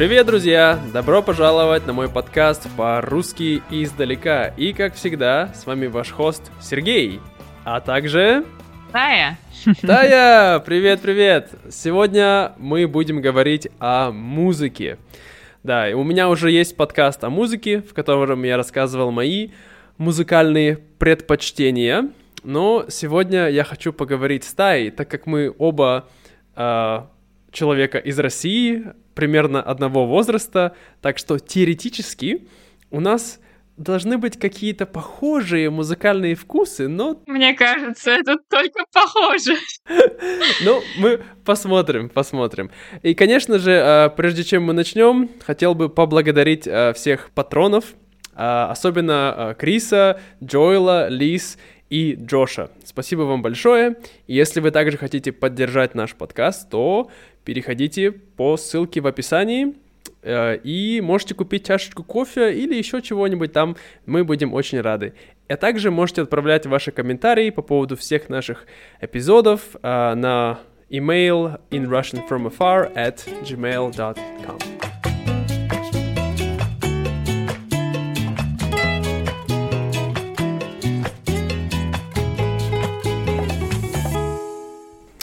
Привет, друзья! Добро пожаловать на мой подкаст по-русски издалека. И, как всегда, с вами ваш хост Сергей, а также... Тая! Тая! Привет-привет! Сегодня мы будем говорить о музыке. Да, у меня уже есть подкаст о музыке, в котором я рассказывал мои музыкальные предпочтения. Но сегодня я хочу поговорить с Таей, так как мы оба э, человека из России, примерно одного возраста, так что теоретически у нас должны быть какие-то похожие музыкальные вкусы, но... Мне кажется, это только похоже. Ну, мы посмотрим, посмотрим. И, конечно же, а, прежде чем мы начнем, хотел бы поблагодарить а, всех патронов, а, особенно Криса, Джоэла, Лис и Джоша. Спасибо вам большое. Если вы также хотите поддержать наш подкаст, то переходите по ссылке в описании э, и можете купить чашечку кофе или еще чего-нибудь там, мы будем очень рады. А также можете отправлять ваши комментарии по поводу всех наших эпизодов э, на email in Russian from afar at gmail.com.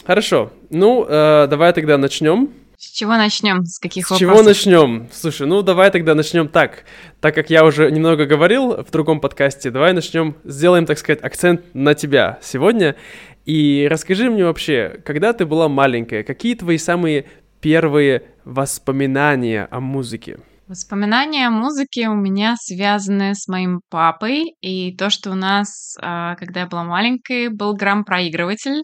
Хорошо. Ну, э, давай тогда начнем. С чего начнем? С каких С вопросов? чего начнем? Слушай, ну давай тогда начнем так. Так как я уже немного говорил в другом подкасте, давай начнем, сделаем, так сказать, акцент на тебя сегодня. И расскажи мне вообще, когда ты была маленькая, какие твои самые первые воспоминания о музыке? Воспоминания о музыке у меня связаны с моим папой, и то, что у нас, а, когда я была маленькой, был грамм-проигрыватель,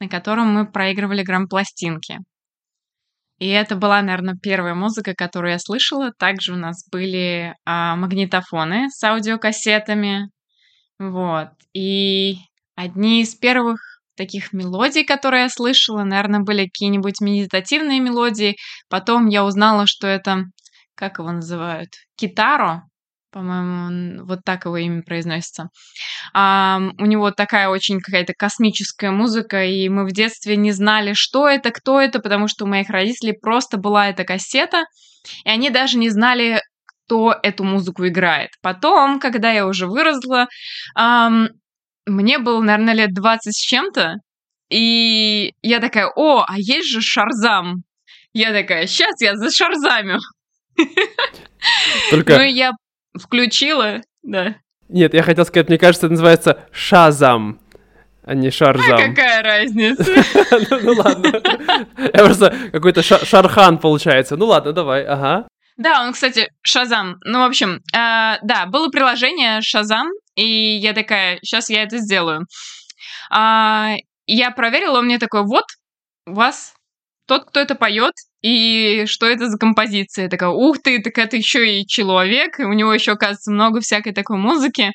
на котором мы проигрывали грамм-пластинки. И это была, наверное, первая музыка, которую я слышала. Также у нас были а, магнитофоны с аудиокассетами. Вот. И одни из первых таких мелодий, которые я слышала, наверное, были какие-нибудь медитативные мелодии. Потом я узнала, что это, как его называют, китаро по-моему, вот так его имя произносится. А, у него такая очень какая-то космическая музыка, и мы в детстве не знали, что это, кто это, потому что у моих родителей просто была эта кассета, и они даже не знали, кто эту музыку играет. Потом, когда я уже выросла, ам, мне было, наверное, лет 20 с чем-то, и я такая, о, а есть же Шарзам. Я такая, сейчас я за Шарзамю. Только... Ну, я включила, да. Нет, я хотел сказать, мне кажется, это называется Шазам, а не Шарзам. А какая разница? Ну, ну ладно. Я просто какой-то Шархан получается. Ну ладно, давай, ага. Да, он, кстати, Шазам. Ну, в общем, э, да, было приложение Шазам, и я такая, сейчас я это сделаю. А, я проверила, он мне такой, вот, у вас тот, кто это поет, и что это за композиция. Я такая, ух ты, так это еще и человек, и у него еще, оказывается, много всякой такой музыки.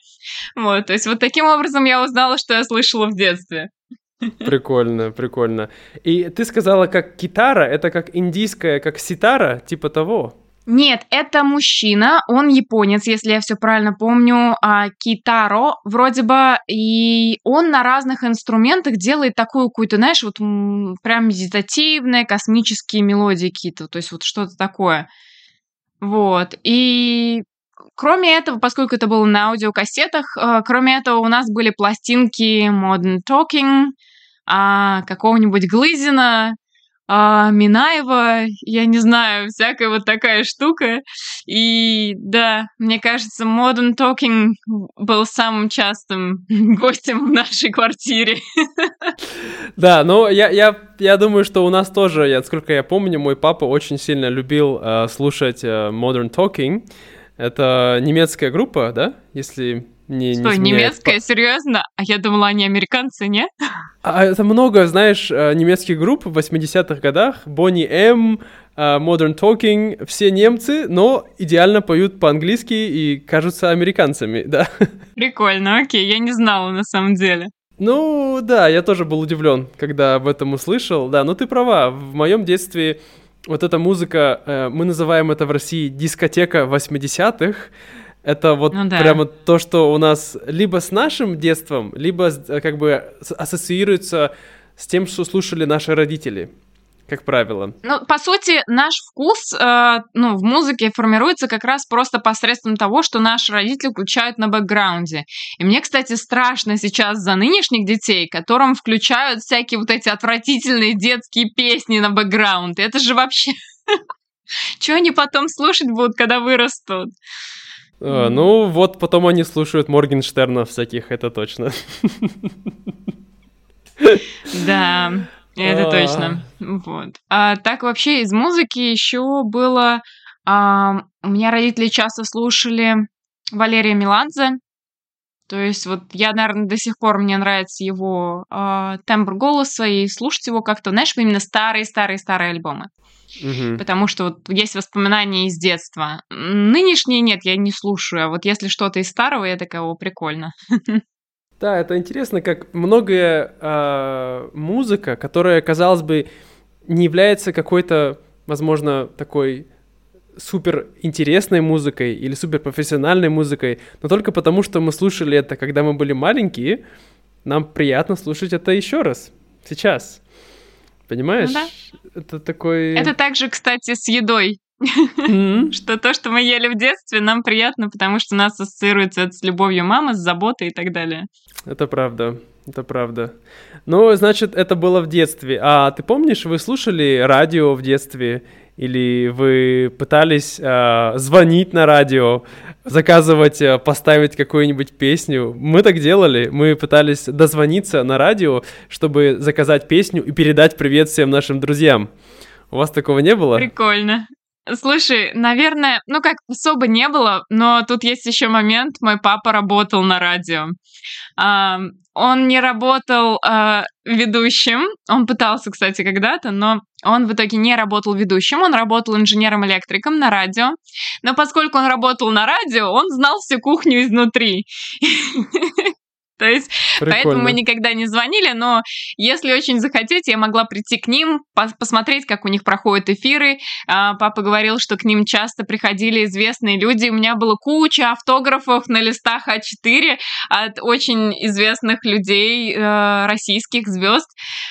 Вот, то есть вот таким образом я узнала, что я слышала в детстве. Прикольно, прикольно. И ты сказала, как гитара, это как индийская, как ситара, типа того? Нет, это мужчина, он японец, если я все правильно помню, а, Китаро, вроде бы, и он на разных инструментах делает такую какую-то, знаешь, вот прям медитативные космические мелодии какие-то, то есть вот что-то такое. Вот, и кроме этого, поскольку это было на аудиокассетах, э, кроме этого у нас были пластинки Modern Talking, а, какого-нибудь Глызина, а, Минаева, я не знаю, всякая вот такая штука. И да, мне кажется, Modern Talking был самым частым гостем в нашей квартире. Да, но я, я, я думаю, что у нас тоже, я, сколько я помню, мой папа очень сильно любил э, слушать э, Modern Talking. Это немецкая группа, да? Если не, Что, не немецкая, серьезно? А я думала, они американцы, не? А это много, знаешь, э, немецких групп в 80-х годах. Бонни М, э, Modern Talking, все немцы, но идеально поют по-английски и кажутся американцами, да. Прикольно, окей, я не знала на самом деле. Ну, да, я тоже был удивлен, когда об этом услышал. Да, ну ты права, в моем детстве вот эта музыка, э, мы называем это в России дискотека 80-х, это вот ну, да. прямо то, что у нас либо с нашим детством, либо э, как бы ассоциируется с тем, что слушали наши родители. как правило. Ну, по сути, наш вкус э, ну, в музыке формируется как раз просто посредством того, что наши родители включают на бэкграунде. И мне, кстати, страшно сейчас за нынешних детей, которым включают всякие вот эти отвратительные детские песни на бэкграунд. Это же вообще... Что они потом слушать будут, когда вырастут? А, ну, вот потом они слушают Моргенштерна всяких, это точно. Да. Это а. точно. Вот. А так вообще из музыки еще было... У меня родители часто слушали Валерия Меладзе. То есть вот я, наверное, до сих пор мне нравится его э, тембр голоса и слушать его как-то, знаешь, именно старые-старые-старые альбомы. Угу. Потому что вот есть воспоминания из детства. Нынешние нет, я не слушаю. А вот если что-то из старого, я такая, о, прикольно. Да, это интересно, как многое э, музыка, которая, казалось бы, не является какой-то, возможно, такой супер интересной музыкой или супер профессиональной музыкой, но только потому, что мы слушали это, когда мы были маленькие, нам приятно слушать это еще раз, сейчас. Понимаешь? Ну, да. Это такой... Это также, кстати, с едой. Mm-hmm. Что то, что мы ели в детстве, нам приятно, потому что нас ассоциируется это с любовью мамы, с заботой и так далее. Это правда. Это правда. Ну, значит, это было в детстве. А ты помнишь, вы слушали радио в детстве? Или вы пытались э, звонить на радио, заказывать, э, поставить какую-нибудь песню? Мы так делали. Мы пытались дозвониться на радио, чтобы заказать песню и передать привет всем нашим друзьям. У вас такого не было? Прикольно. Слушай, наверное, ну как особо не было, но тут есть еще момент. Мой папа работал на радио. А, он не работал а, ведущим. Он пытался, кстати, когда-то, но он в итоге не работал ведущим. Он работал инженером-электриком на радио. Но поскольку он работал на радио, он знал всю кухню изнутри. То есть, Прикольно. поэтому мы никогда не звонили, но если очень захотеть, я могла прийти к ним, посмотреть, как у них проходят эфиры. А, папа говорил, что к ним часто приходили известные люди. У меня было куча автографов на листах А4 от очень известных людей, э, российских звезд,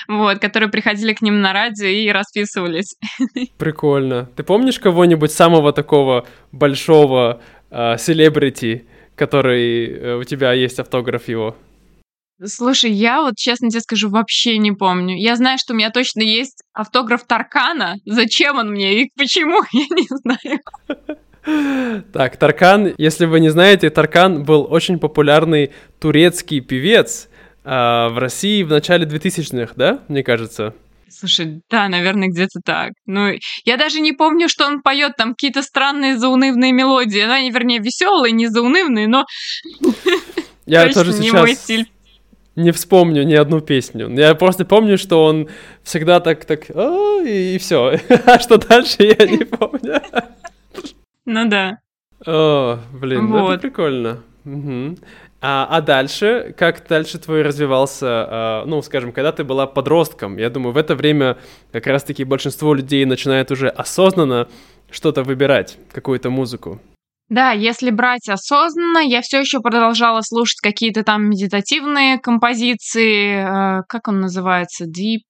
вот, которые приходили к ним на радио и расписывались. Прикольно. Ты помнишь кого-нибудь самого такого большого э, селебрити, который э, у тебя есть автограф его? Слушай, я вот честно тебе скажу, вообще не помню. Я знаю, что у меня точно есть автограф Таркана. Зачем он мне и почему, я не знаю. Так, Таркан, если вы не знаете, Таркан был очень популярный турецкий певец а, в России в начале 2000-х, да, мне кажется? Слушай, да, наверное, где-то так. Ну, я даже не помню, что он поет там какие-то странные заунывные мелодии. Ну, они, вернее, веселые, не заунывные, но я тоже не мой стиль. Не вспомню ни одну песню. Я просто помню, что он всегда так, так, и, и все. А что дальше, я не помню. Ну да. О, блин, вот. ну это прикольно. Угу. А, а дальше, как дальше твой развивался, а, ну, скажем, когда ты была подростком? Я думаю, в это время как раз-таки большинство людей начинает уже осознанно что-то выбирать, какую-то музыку. Да, если брать осознанно, я все еще продолжала слушать какие-то там медитативные композиции, э, как он называется, Deep,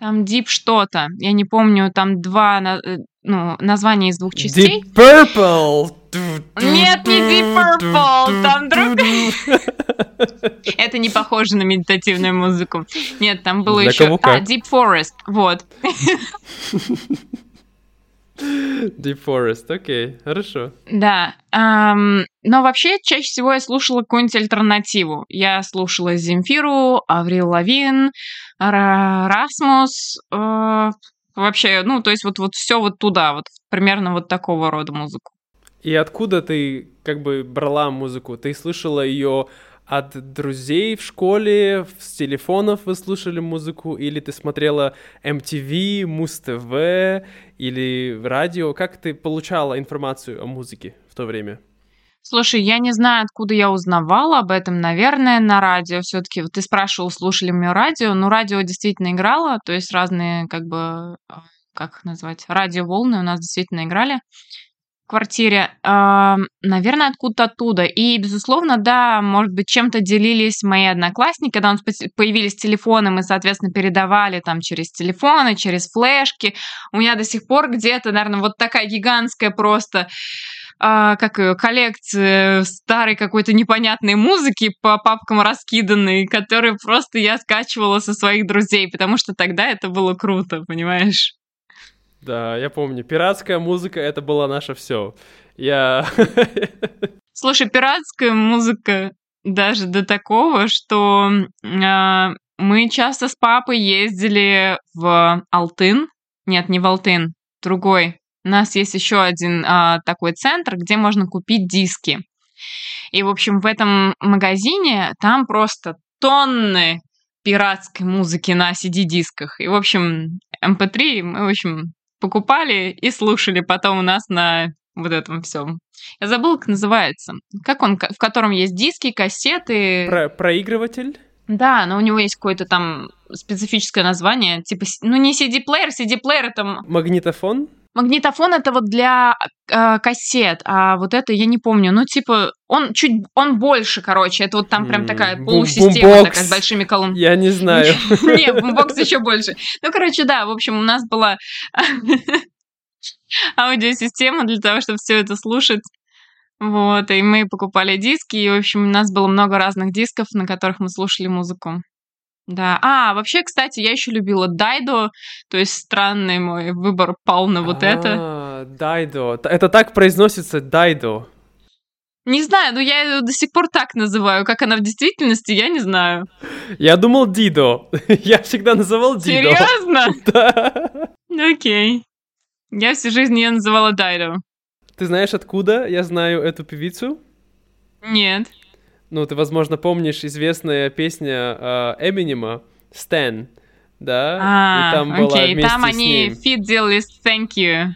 там Deep что-то, я не помню, там два, э, ну, названия из двух частей. Deep Purple! Нет, не Deep Purple, там друг... Это не похоже на медитативную музыку. Нет, там было еще... А, Deep Forest, вот. Deep Forest, окей, хорошо. Да, эм, но вообще чаще всего я слушала какую-нибудь альтернативу. Я слушала Земфиру, Аврил Лавин, Расмус, э, вообще, ну, то есть вот, вот все вот туда, вот примерно вот такого рода музыку. И откуда ты как бы брала музыку? Ты слышала ее от друзей в школе, с телефонов вы слушали музыку, или ты смотрела MTV, Муз-ТВ, или радио? Как ты получала информацию о музыке в то время? Слушай, я не знаю, откуда я узнавала об этом. Наверное, на радио. Все-таки вот ты спрашивал, слушали мы радио. Ну, радио действительно играло, то есть разные, как бы, а, как их назвать, радиоволны у нас действительно играли. Квартире, э, наверное, откуда-то оттуда. И, безусловно, да, может быть, чем-то делились мои одноклассники, когда у нас появились телефоны, мы, соответственно, передавали там через телефоны, через флешки. У меня до сих пор где-то, наверное, вот такая гигантская просто а, как коллекция старой какой-то непонятной музыки по папкам раскиданной, которые просто я скачивала со своих друзей, потому что тогда это было круто, понимаешь? Да, я помню. Пиратская музыка это было наше все. Я. Слушай, пиратская музыка даже до такого, что э, мы часто с папой ездили в Алтын. Нет, не в Алтын, другой. У нас есть еще один э, такой центр, где можно купить диски. И, в общем, в этом магазине там просто тонны пиратской музыки на CD-дисках. И, в общем, MP3 эм мы, в общем, покупали и слушали потом у нас на вот этом всем. Я забыла, как называется. Как он, в котором есть диски, кассеты. Про проигрыватель? Да, но у него есть какое-то там специфическое название, типа, ну не CD-плеер, CD-плеер это... Магнитофон? Магнитофон это вот для э, кассет, а вот это я не помню. Ну, типа, он чуть, он больше, короче. Это вот там прям такая полусистема такая с большими колонками. Я не знаю. Не, бумбокс еще больше. Ну, короче, да, в общем, у нас была аудиосистема для того, чтобы все это слушать. Вот, и мы покупали диски, и, в общем, у нас было много разных дисков, на которых мы слушали музыку. Да. А, вообще, кстати, я еще любила Дайдо, то есть странный мой выбор пал на вот это. А, Дайдо. Это так произносится Дайдо. Не знаю, но я ее до сих пор так называю. Как она в действительности, я не знаю. Я думал Дидо. Я всегда называл Дидо. Серьезно? Да. Окей. Я всю жизнь ее называла Дайдо. Ты знаешь, откуда я знаю эту певицу? Нет. Ну, ты, возможно, помнишь известная песня э, Эминема «Stan», да? А, и там окей, была вместе там они feat делали «Thank you».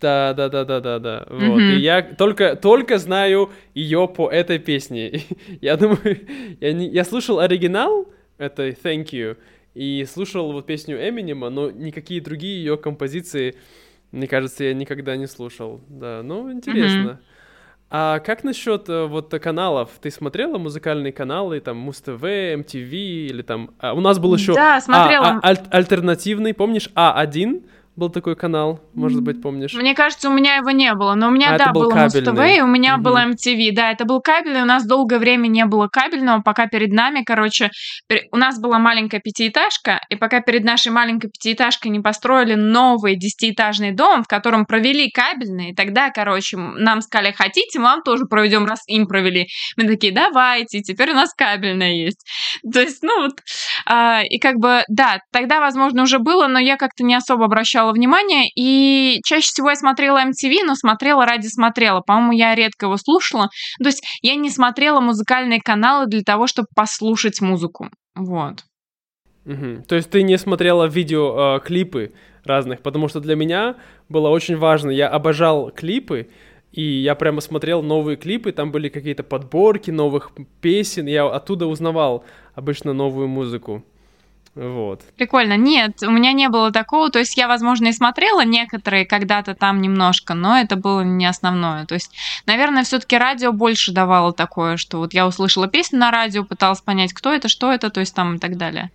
Да, да, да, да, да, да. Mm-hmm. Вот. И я только, только знаю ее по этой песне. я думаю, я, не, я слушал оригинал этой Thank You и слушал вот песню Эминема, но никакие другие ее композиции, мне кажется, я никогда не слушал. Да, ну интересно. Mm-hmm. А как насчет э, вот каналов? Ты смотрела музыкальные каналы, там Муз-ТВ, MTV или там... А, у нас был еще... Да, смотрела. А, а, аль- альтернативный, помнишь? А1? Был такой канал, может быть, помнишь? Мне кажется, у меня его не было, но у меня, а, да, был было Муз-ТВ, и у меня угу. было MTV, да, это был кабельный, у нас долгое время не было кабельного, пока перед нами, короче, у нас была маленькая пятиэтажка, и пока перед нашей маленькой пятиэтажкой не построили новый десятиэтажный дом, в котором провели кабельный, тогда, короче, нам сказали, хотите, мы вам тоже проведем, раз им провели. Мы такие, давайте, теперь у нас кабельная есть. То есть, ну вот, а, и как бы, да, тогда, возможно, уже было, но я как-то не особо обращала обращала внимание, и чаще всего я смотрела MTV, но смотрела ради смотрела. По-моему, я редко его слушала. То есть я не смотрела музыкальные каналы для того, чтобы послушать музыку. Вот. Угу. То есть ты не смотрела видеоклипы э, разных, потому что для меня было очень важно. Я обожал клипы, и я прямо смотрел новые клипы, там были какие-то подборки новых песен, я оттуда узнавал обычно новую музыку. Вот. Прикольно. Нет, у меня не было такого. То есть я, возможно, и смотрела некоторые когда-то там немножко, но это было не основное. То есть, наверное, все-таки радио больше давало такое, что вот я услышала песню на радио, пыталась понять, кто это, что это, то есть там и так далее.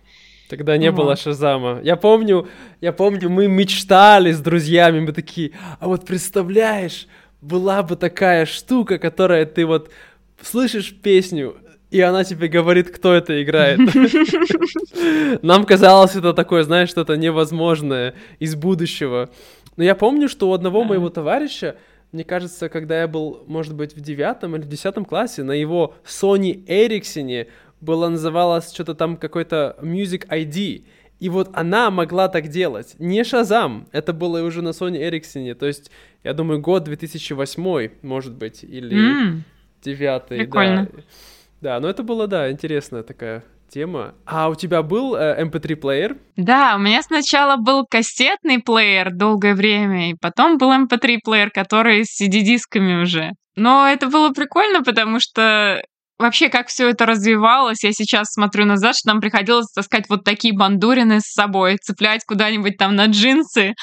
Тогда не вот. было Шазама. Я помню, я помню, мы мечтали с друзьями, мы такие, а вот представляешь, была бы такая штука, которая ты вот слышишь песню, и она тебе говорит, кто это играет. Нам казалось это такое, знаешь, что-то невозможное из будущего. Но я помню, что у одного моего товарища, мне кажется, когда я был, может быть, в девятом или в десятом классе, на его Sony Ericsson было называлось что-то там какой-то Music ID. И вот она могла так делать. Не Шазам, это было уже на Sony Ericsson. То есть, я думаю, год 2008, может быть, или mm. 9. Прикольно. Да. Да, но это было, да, интересная такая тема. А у тебя был э, MP3-плеер? Эм да, у меня сначала был кассетный плеер долгое время, и потом был MP3-плеер, эм который с CD-дисками уже. Но это было прикольно, потому что вообще, как все это развивалось, я сейчас смотрю назад, что нам приходилось таскать вот такие бандурины с собой, цеплять куда-нибудь там на джинсы,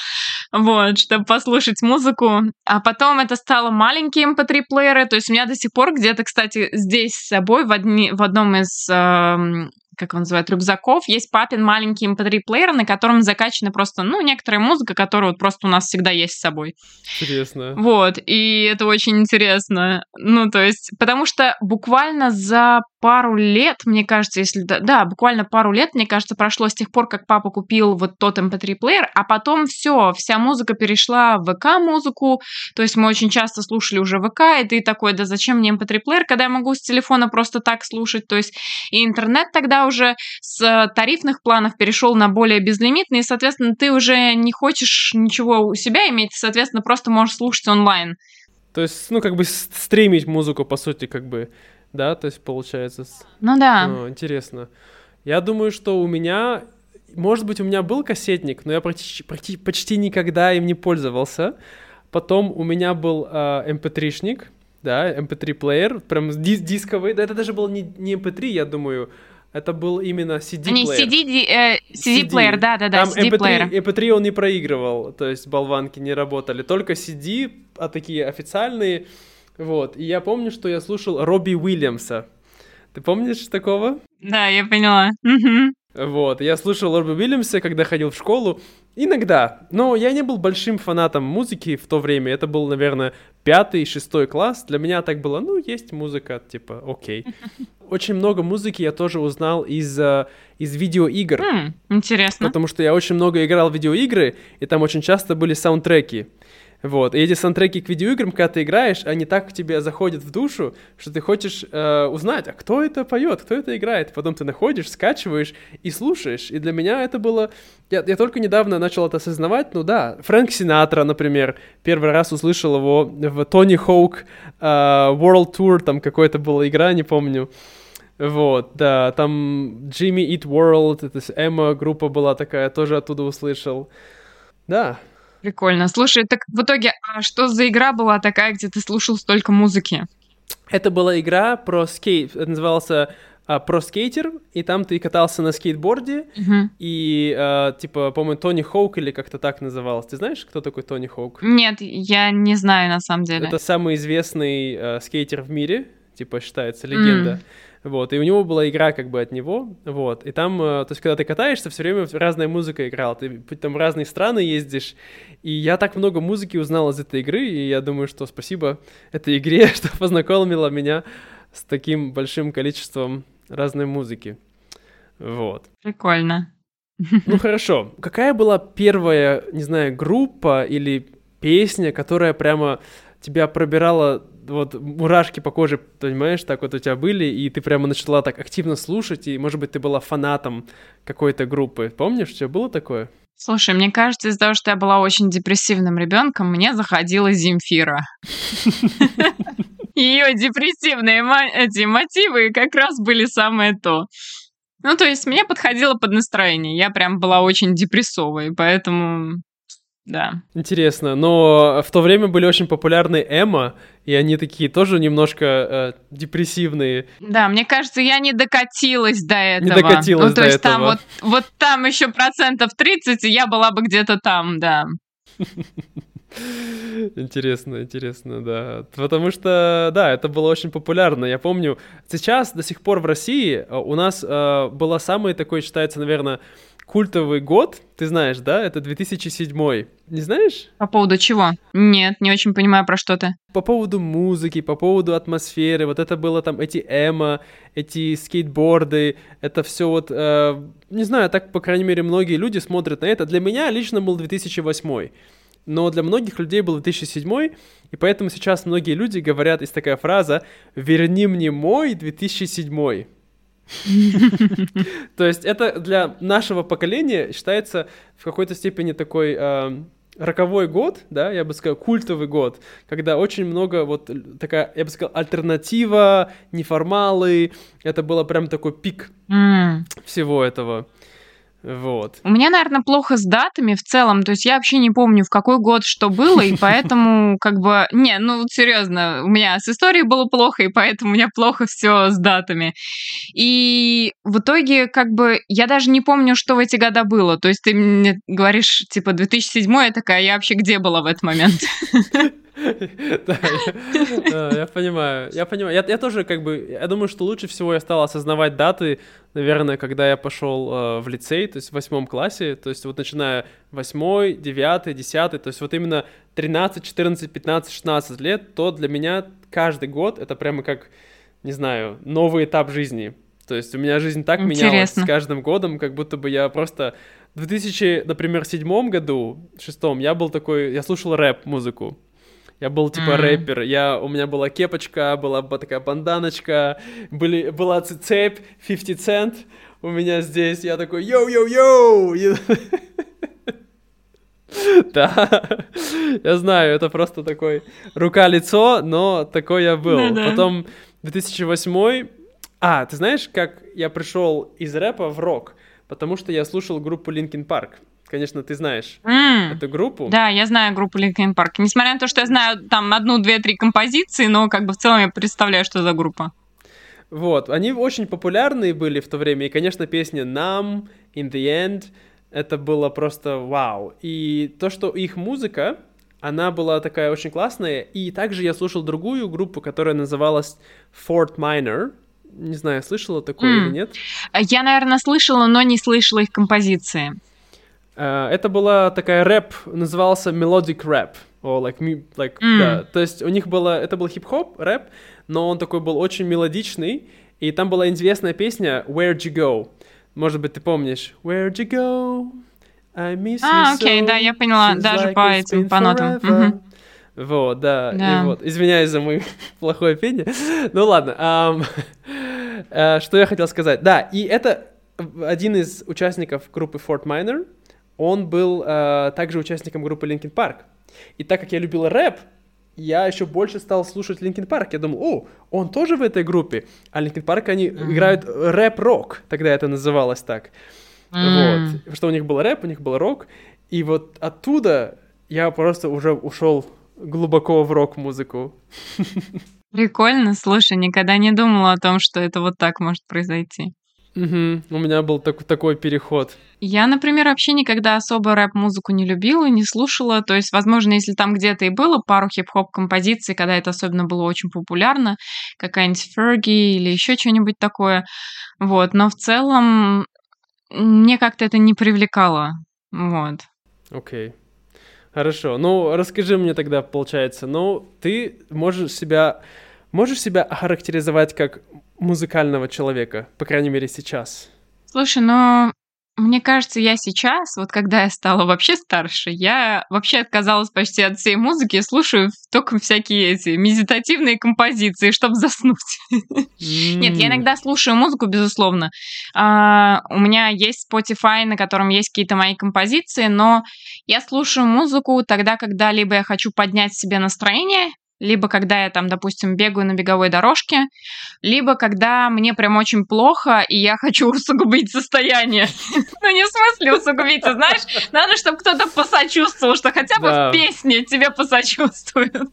вот, чтобы послушать музыку. А потом это стало маленькие mp3-плееры, эм то есть у меня до сих пор где-то, кстати, здесь с собой в, одни, в одном из э, как он называет, рюкзаков, есть папин маленький mp3-плеер, эм на котором закачана просто, ну, некоторая музыка, которая вот просто у нас всегда есть с собой. Интересно. Вот, и это очень интересно. Ну, то есть, потому что буквально за пару лет, мне кажется, если... Да, да, буквально пару лет, мне кажется, прошло с тех пор, как папа купил вот тот mp3-плеер, а потом все, вся музыка перешла в ВК-музыку, то есть мы очень часто слушали уже ВК, и ты такой, да зачем мне mp3-плеер, когда я могу с телефона просто так слушать, то есть и интернет тогда уже с тарифных планов перешел на более безлимитный, и, соответственно, ты уже не хочешь ничего у себя иметь, соответственно, просто можешь слушать онлайн. То есть, ну, как бы стримить музыку, по сути, как бы да, то есть получается. Ну да. О, интересно. Я думаю, что у меня, может быть, у меня был кассетник, но я почти, почти, почти никогда им не пользовался. Потом у меня был э, MP3-шник, да, MP3-плеер, прям дис дисковый. Да, это даже был не, не MP3, я думаю, это был именно CD-плеер. Не, CD, э, CD-плеер, да-да-да, CD-плеер. MP3, MP3 он не проигрывал, то есть болванки не работали, только CD, а такие официальные, вот, и я помню, что я слушал Робби Уильямса. Ты помнишь такого? Да, я поняла. Вот, я слушал Робби Уильямса, когда ходил в школу. Иногда, но я не был большим фанатом музыки в то время. Это был, наверное, пятый, шестой класс. Для меня так было, ну, есть музыка, типа, окей. Очень много музыки я тоже узнал из, uh, из видеоигр. Mm, интересно. Потому что я очень много играл в видеоигры, и там очень часто были саундтреки. Вот. И эти саундтреки к видеоиграм, когда ты играешь, они так к тебе заходят в душу, что ты хочешь э, узнать, а кто это поет, кто это играет. Потом ты находишь, скачиваешь и слушаешь. И для меня это было... Я, я только недавно начал это осознавать. Ну да, Фрэнк Синатра, например, первый раз услышал его в Тони Хоук э, World Tour, там какой-то была игра, не помню. Вот, да, там Jimmy Eat World, это Эмма группа была такая, тоже оттуда услышал. Да, Прикольно. Слушай, так в итоге, а что за игра была такая, где ты слушал столько музыки? Это была игра про скейт, это назывался а, про скейтер, и там ты катался на скейтборде, uh-huh. и, а, типа, по-моему, Тони Хоук или как-то так называлось. Ты знаешь, кто такой Тони Хоук? Нет, я не знаю на самом деле. Это самый известный а, скейтер в мире, типа, считается, легенда. Mm. Вот, и у него была игра как бы от него, вот, и там, э, то есть, когда ты катаешься, все время разная музыка играла, ты там в разные страны ездишь, и я так много музыки узнал из этой игры, и я думаю, что спасибо этой игре, что познакомила меня с таким большим количеством разной музыки. Вот. Прикольно. Ну хорошо. Какая была первая, не знаю, группа или песня, которая прямо тебя пробирала вот мурашки по коже, понимаешь, так вот у тебя были, и ты прямо начала так активно слушать, и, может быть, ты была фанатом какой-то группы. Помнишь, у тебя было такое? Слушай, мне кажется, из-за того, что я была очень депрессивным ребенком, мне заходила Земфира. Ее депрессивные эти мотивы как раз были самое то. Ну, то есть мне подходило под настроение. Я прям была очень депрессовой, поэтому да. Интересно, но в то время были очень популярны эмо, и они такие тоже немножко э, депрессивные. Да, мне кажется, я не докатилась до этого. Не докатилась ну, то до есть этого. там вот, вот там еще процентов 30, и я была бы где-то там, да. Интересно, интересно, да. Потому что, да, это было очень популярно. Я помню, сейчас до сих пор в России э, у нас э, была самый такой, считается, наверное, культовый год, ты знаешь, да? Это 2007. Не знаешь? По поводу чего? Нет, не очень понимаю, про что ты. По поводу музыки, по поводу атмосферы. Вот это было там эти эмо, эти скейтборды. Это все вот... Э, не знаю, так, по крайней мере, многие люди смотрят на это. Для меня лично был 2008 но для многих людей был 2007, и поэтому сейчас многие люди говорят, есть такая фраза «верни мне мой 2007». То есть это для нашего поколения считается в какой-то степени такой э, роковой год, да, я бы сказал, культовый год, когда очень много вот такая, я бы сказал, альтернатива, неформалы, это было прям такой пик mm. всего этого. Вот. У меня, наверное, плохо с датами в целом. То есть я вообще не помню, в какой год что было, и поэтому как бы... Не, ну серьезно, у меня с историей было плохо, и поэтому у меня плохо все с датами. И в итоге как бы я даже не помню, что в эти года было. То есть ты мне говоришь, типа, 2007 я такая, я вообще где была в этот момент? Да, я понимаю. Я понимаю. Я тоже как бы... Я думаю, что лучше всего я стал осознавать даты, наверное, когда я пошел э, в лицей, то есть в восьмом классе, то есть вот начиная восьмой, девятый, десятый, то есть вот именно 13, 14, 15, 16 лет, то для меня каждый год это прямо как, не знаю, новый этап жизни. То есть у меня жизнь так Интересно. менялась с каждым годом, как будто бы я просто... В 2000, например, седьмом году, шестом, я был такой... Я слушал рэп-музыку. Я был типа mm. рэпер, я, у меня была кепочка, была такая банданочка, были, была цепь 50 цент у меня здесь, я такой йоу-йоу-йоу! Да, я знаю, это просто такой рука-лицо, но такой я был. Потом 2008 а, ты знаешь, как я пришел из рэпа в рок? Потому что я слушал группу Linkin Park. Конечно, ты знаешь мм. эту группу. Да, я знаю группу Linkin Park. Несмотря на то, что я знаю там одну, две, три композиции, но как бы в целом я представляю, что за группа. Вот, они очень популярные были в то время, и, конечно, песня "Numb", «In the End» это было просто вау. И то, что их музыка, она была такая очень классная, и также я слушал другую группу, которая называлась Fort Minor, не знаю, слышала такое mm. или нет? Я, наверное, слышала, но не слышала их композиции. Uh, это была такая рэп, назывался melodic rap, or like, like mm. да. То есть у них было, это был хип-хоп, рэп, но он такой был очень мелодичный, и там была известная песня Where'd You Go? Может быть, ты помнишь? Where'd you go? I miss а, you окей, so. да, я поняла, Seems даже like по этим, по нотам. Мгм. Вот, да, Да. и вот. Извиняюсь за мое плохое пение. Ну ладно. ам, э, Что я хотел сказать? Да, и это один из участников группы Fort Minor. Он был э, также участником группы Linkin Park. И так как я любил рэп, я еще больше стал слушать Linkin Park. Я думал, о, он тоже в этой группе. А Linkin Park, они Мгм. играют рэп-рок. Тогда это называлось так. М. Вот. Что у них был рэп, у них был рок. И вот оттуда я просто уже ушел глубоко в рок-музыку. Прикольно, слушай, никогда не думала о том, что это вот так может произойти. Мгм. У меня был так- такой переход. Я, например, вообще никогда особо рэп-музыку не любила, не слушала. То есть, возможно, если там где-то и было пару хип-хоп композиций, когда это особенно было очень популярно, какая-нибудь Ферги или еще что-нибудь такое. Вот. Но в целом мне как-то это не привлекало. Вот. Окей. Хорошо. Ну, расскажи мне тогда, получается, ну, ты можешь себя, можешь себя охарактеризовать как музыкального человека, по крайней мере, сейчас? Слушай, ну, мне кажется, я сейчас, вот когда я стала вообще старше, я вообще отказалась почти от всей музыки и слушаю только всякие эти медитативные композиции, чтобы заснуть. Нет, я иногда слушаю музыку, безусловно. А, у меня есть Spotify, на котором есть какие-то мои композиции, но я слушаю музыку тогда, когда либо я хочу поднять себе настроение, либо когда я там, допустим, бегаю на беговой дорожке, либо когда мне прям очень плохо, и я хочу усугубить состояние. Ну, не в смысле усугубить, знаешь, надо, чтобы кто-то посочувствовал, что хотя бы в песне тебе посочувствуют.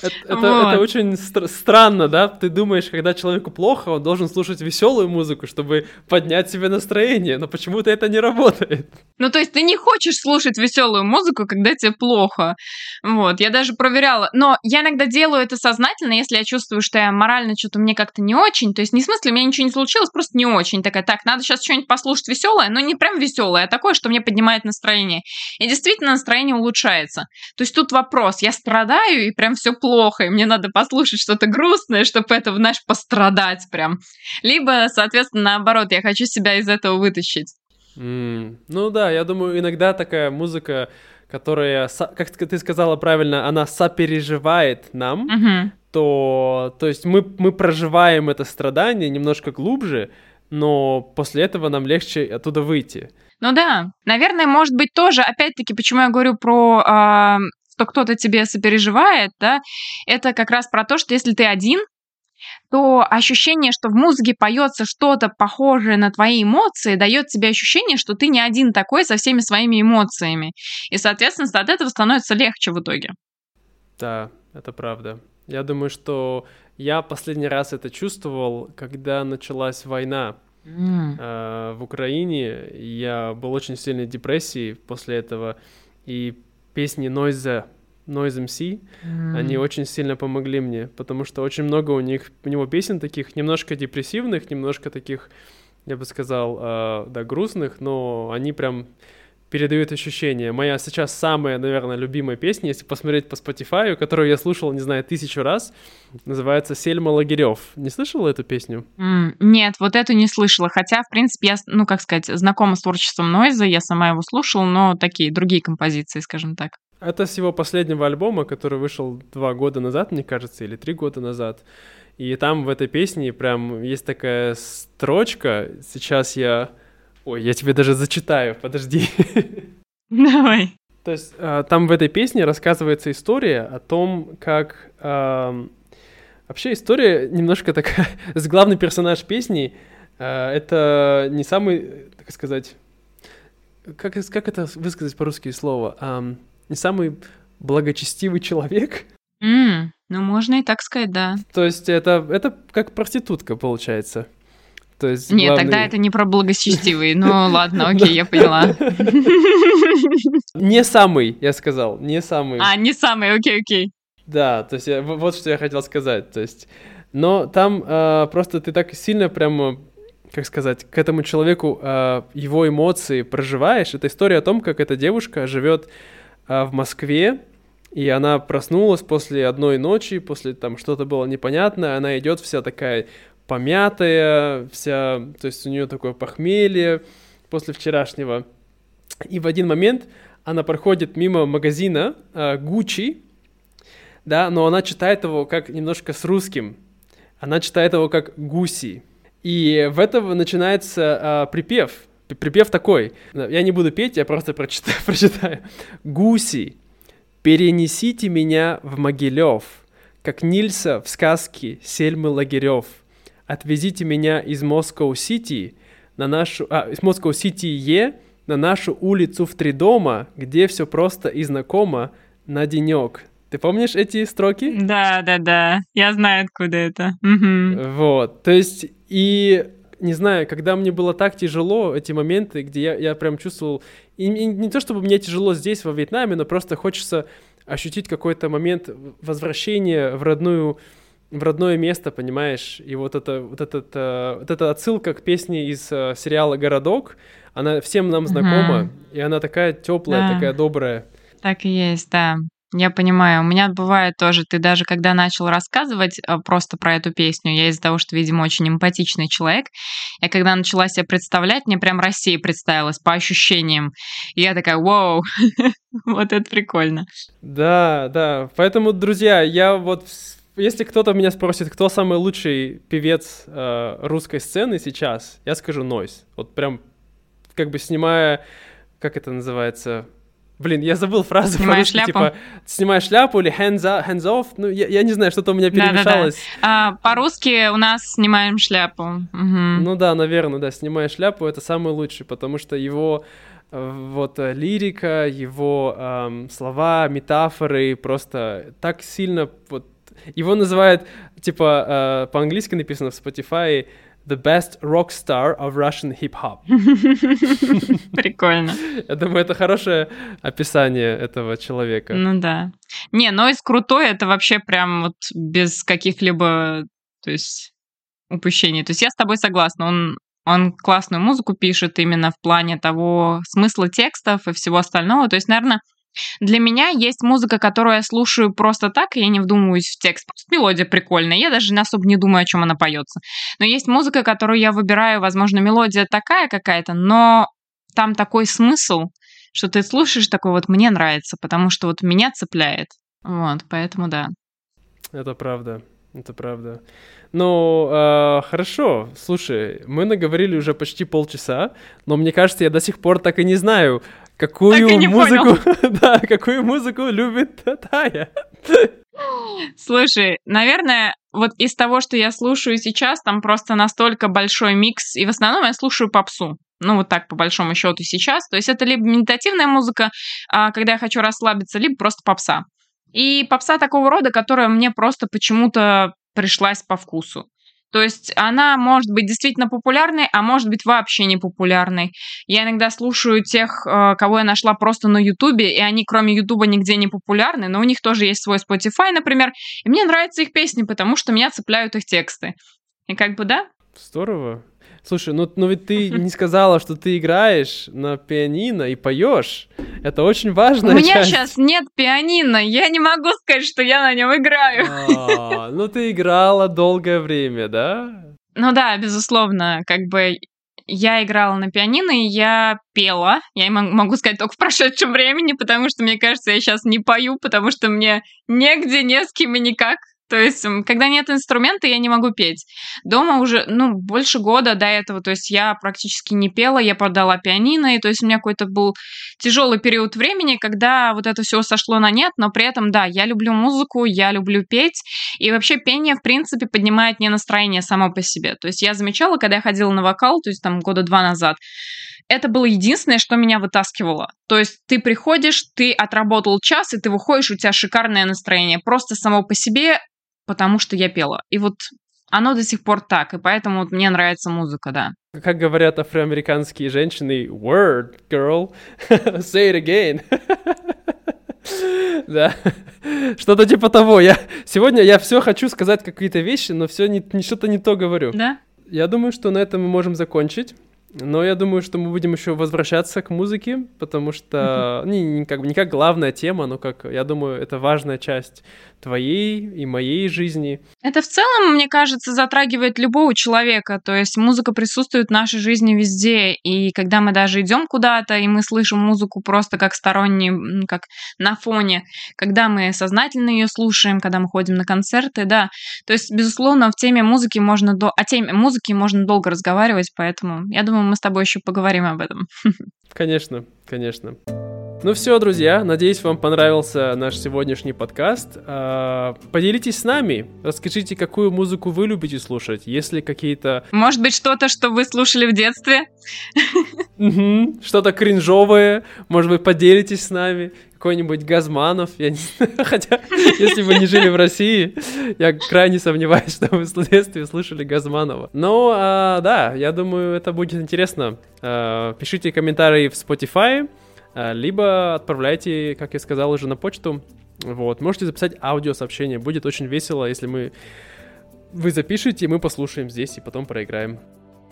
Это, это- Вот. это очень стр- странно, да? Ты думаешь, когда человеку плохо, он должен слушать веселую музыку, чтобы поднять себе настроение, но почему-то это не работает. Ну, то есть ты не хочешь слушать веселую музыку, когда тебе плохо. Вот, я даже проверяла. Но я иногда делаю это сознательно, если я чувствую, что я морально что-то мне как-то не очень. То есть не в смысле, у меня ничего не случилось, просто не очень. Такая, так, надо сейчас что-нибудь послушать веселое, но не прям веселое, а такое, что мне поднимает настроение. И действительно настроение улучшается. То есть тут вопрос, я страдаю, и прям все плохо, и мне надо послушать что-то грустное, чтобы это, знаешь, пострадать прям. Либо, соответственно, наоборот, я хочу себя из этого вытащить. М, Ну да, я думаю, иногда такая музыка, которая, как ты сказала правильно, она сопереживает нам, Мгм. то, то есть мы, мы проживаем это страдание немножко глубже, но после этого нам легче оттуда выйти. Ну да, наверное, может быть тоже, опять-таки, почему я говорю про, а, что кто-то тебе сопереживает, да, это как раз про то, что если ты один, то ощущение, что в музыке поется что-то похожее на твои эмоции, дает тебе ощущение, что ты не один такой со всеми своими эмоциями. И, соответственно, от этого становится легче в итоге. Да, это правда. Я думаю, что я последний раз это чувствовал, когда началась война mm. э, в Украине. Я был очень сильной депрессии после этого, и песни Noise Noise MC, mm. они очень сильно помогли мне, потому что очень много у них, у него песен таких немножко депрессивных, немножко таких, я бы сказал, э, да, грустных, но они прям передают ощущения. Моя сейчас самая, наверное, любимая песня, если посмотреть по Spotify, которую я слушал, не знаю, тысячу раз, называется «Сельма Лагерев». Не слышала эту песню? Mm, нет, вот эту не слышала. Хотя, в принципе, я, ну, как сказать, знакома с творчеством Нойза, я сама его слушала, но такие другие композиции, скажем так. Это с его последнего альбома, который вышел два года назад, мне кажется, или три года назад. И там в этой песне прям есть такая строчка. Сейчас я... Ой, я тебе даже зачитаю, подожди. Давай. То есть э, там в этой песне рассказывается история о том, как... Э, вообще история немножко такая... главный персонаж песни э, это не самый, так сказать... Как, как это высказать по-русски слово? Не самый благочестивый человек. Mm, ну, можно и так сказать, да. То есть это, это как проститутка, получается. То есть Нет, главный... тогда это не про благочестивый. Ну ладно, окей, я поняла. Не самый, я сказал, не самый. А, не самый, окей, окей. Да, то есть вот что я хотел сказать. То есть, но там э, просто ты так сильно прямо как сказать, к этому человеку э, его эмоции проживаешь. Это история о том, как эта девушка живет в Москве, и она проснулась после одной ночи, после там что-то было непонятно, она идет вся такая помятая, вся, то есть у нее такое похмелье после вчерашнего. И в один момент она проходит мимо магазина э, Gucci, да, но она читает его как немножко с русским. Она читает его как гуси. И в этом начинается э, припев. Припев такой. Я не буду петь, я просто прочитаю. прочитаю. Гуси, перенесите меня в Могилев, как Нильса в сказке Сельмы Лагерев. Отвезите меня из Москва-Сити на нашу... А, из Москва-Сити Е на нашу улицу в три дома, где все просто и знакомо на денек. Ты помнишь эти строки? Да, да, да. Я знаю, откуда это. Угу. Вот. То есть, и не знаю, когда мне было так тяжело, эти моменты, где я, я прям чувствовал, и, и не то чтобы мне тяжело здесь, во Вьетнаме, но просто хочется ощутить какой-то момент возвращения в родную в родное место, понимаешь, и вот это вот этот uh, вот эта отсылка к песне из uh, сериала "Городок", она всем нам знакома, угу. и она такая теплая, да. такая добрая. Так и есть, да. Я понимаю. У меня бывает тоже, ты даже когда начал рассказывать э, просто про эту песню, я из-за того, что, видимо, очень эмпатичный человек, я когда начала себе представлять, мне прям Россия представилась по ощущениям. И я такая, вау, вот это прикольно. Да, да. Поэтому, друзья, я вот если кто-то меня спросит, кто самый лучший певец э, русской сцены сейчас, я скажу Нойс. Вот прям как бы снимая, как это называется, Блин, я забыл фразу Снимаешь шляпу? типа «снимаешь шляпу» или «hands, up, hands off». Ну, я, я не знаю, что-то у меня перемешалось. Да, да, да. А, по-русски у нас «снимаем шляпу». Угу. Ну да, наверное, да, «снимаешь шляпу» — это самый лучший, потому что его э, вот э, лирика, его эм, слова, метафоры просто так сильно вот его называют типа э, по-английски написано в Spotify the best rock star of Russian hip-hop. Прикольно. Я думаю, это хорошее описание этого человека. Ну да. Не, Нойз крутой, это вообще прям вот без каких-либо, то есть, упущений. То есть я с тобой согласна, он он классную музыку пишет именно в плане того смысла текстов и всего остального. То есть, наверное, для меня есть музыка, которую я слушаю просто так, и я не вдумываюсь в текст. Просто мелодия прикольная, я даже особо не думаю, о чем она поется. Но есть музыка, которую я выбираю, возможно, мелодия такая какая-то, но там такой смысл, что ты слушаешь такой вот «мне нравится», потому что вот меня цепляет. Вот, поэтому да. Это правда, это правда. Ну, э, хорошо, слушай, мы наговорили уже почти полчаса, но мне кажется, я до сих пор так и не знаю, какую музыку, да, какую музыку любит Тая. Слушай, наверное, вот из того, что я слушаю сейчас, там просто настолько большой микс, и в основном я слушаю попсу. Ну, вот так, по большому счету, сейчас. То есть это либо медитативная музыка, а, когда я хочу расслабиться, либо просто попса. И попса такого рода, которая мне просто почему-то пришлась по вкусу. То есть она может быть действительно популярной, а может быть вообще не популярной. Я иногда слушаю тех, э, кого я нашла просто на Ютубе, и они кроме Ютуба нигде не популярны, но у них тоже есть свой Spotify, например, и мне нравятся их песни, потому что меня цепляют их тексты. И как бы да. Здорово. Слушай, ну, ну ведь ты не сказала, что ты играешь на пианино и поешь. Это очень важно. У меня часть. сейчас нет пианино, я не могу сказать, что я на нем играю. А, ну ты играла долгое время, да? Ну да, безусловно, как бы я играла на пианино, и я пела. Я могу сказать только в прошедшем времени, потому что, мне кажется, я сейчас не пою, потому что мне негде, не с кем и никак. То есть, когда нет инструмента, я не могу петь. Дома уже, ну, больше года до этого, то есть я практически не пела, я продала пианино, и то есть у меня какой-то был тяжелый период времени, когда вот это все сошло на нет, но при этом, да, я люблю музыку, я люблю петь, и вообще пение, в принципе, поднимает мне настроение само по себе. То есть я замечала, когда я ходила на вокал, то есть там года два назад, это было единственное, что меня вытаскивало. То есть ты приходишь, ты отработал час, и ты выходишь, у тебя шикарное настроение. Просто само по себе потому что я пела. И вот оно до сих пор так, и поэтому вот мне нравится музыка, да. Как говорят афроамериканские женщины, word, girl, say it again. да, что-то типа того. Я сегодня я все хочу сказать какие-то вещи, но все не, не что-то не то говорю. Да. Я думаю, что на этом мы можем закончить. Но я думаю, что мы будем еще возвращаться к музыке, потому что не, не, как бы, не как главная тема, но как, я думаю, это важная часть твоей и моей жизни. Это в целом, мне кажется, затрагивает любого человека. То есть музыка присутствует в нашей жизни везде. И когда мы даже идем куда-то, и мы слышим музыку просто как сторонний, как на фоне, когда мы сознательно ее слушаем, когда мы ходим на концерты, да. То есть, безусловно, в теме музыки можно до... о теме музыки можно долго разговаривать, поэтому я думаю, мы с тобой еще поговорим об этом. Конечно, конечно. Ну все, друзья, надеюсь, вам понравился наш сегодняшний подкаст. А, поделитесь с нами, расскажите, какую музыку вы любите слушать, если какие-то... Может быть, что-то, что вы слушали в детстве? Что-то кринжовое, может быть, поделитесь с нами. Какой-нибудь Газманов, я не знаю, хотя, если вы не жили в России, я крайне сомневаюсь, что вы в детстве слышали Газманова. Но, а, да, я думаю, это будет интересно. А, пишите комментарии в Spotify, а, либо отправляйте, как я сказал, уже на почту. Вот, можете записать аудиосообщение, будет очень весело, если мы вы запишете, мы послушаем здесь и потом проиграем.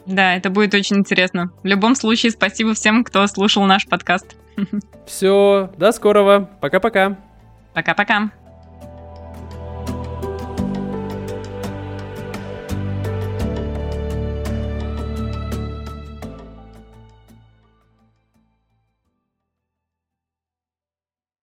Да, это будет очень интересно. В любом случае, спасибо всем, кто слушал наш подкаст. Все, до скорого. Пока-пока. Пока-пока.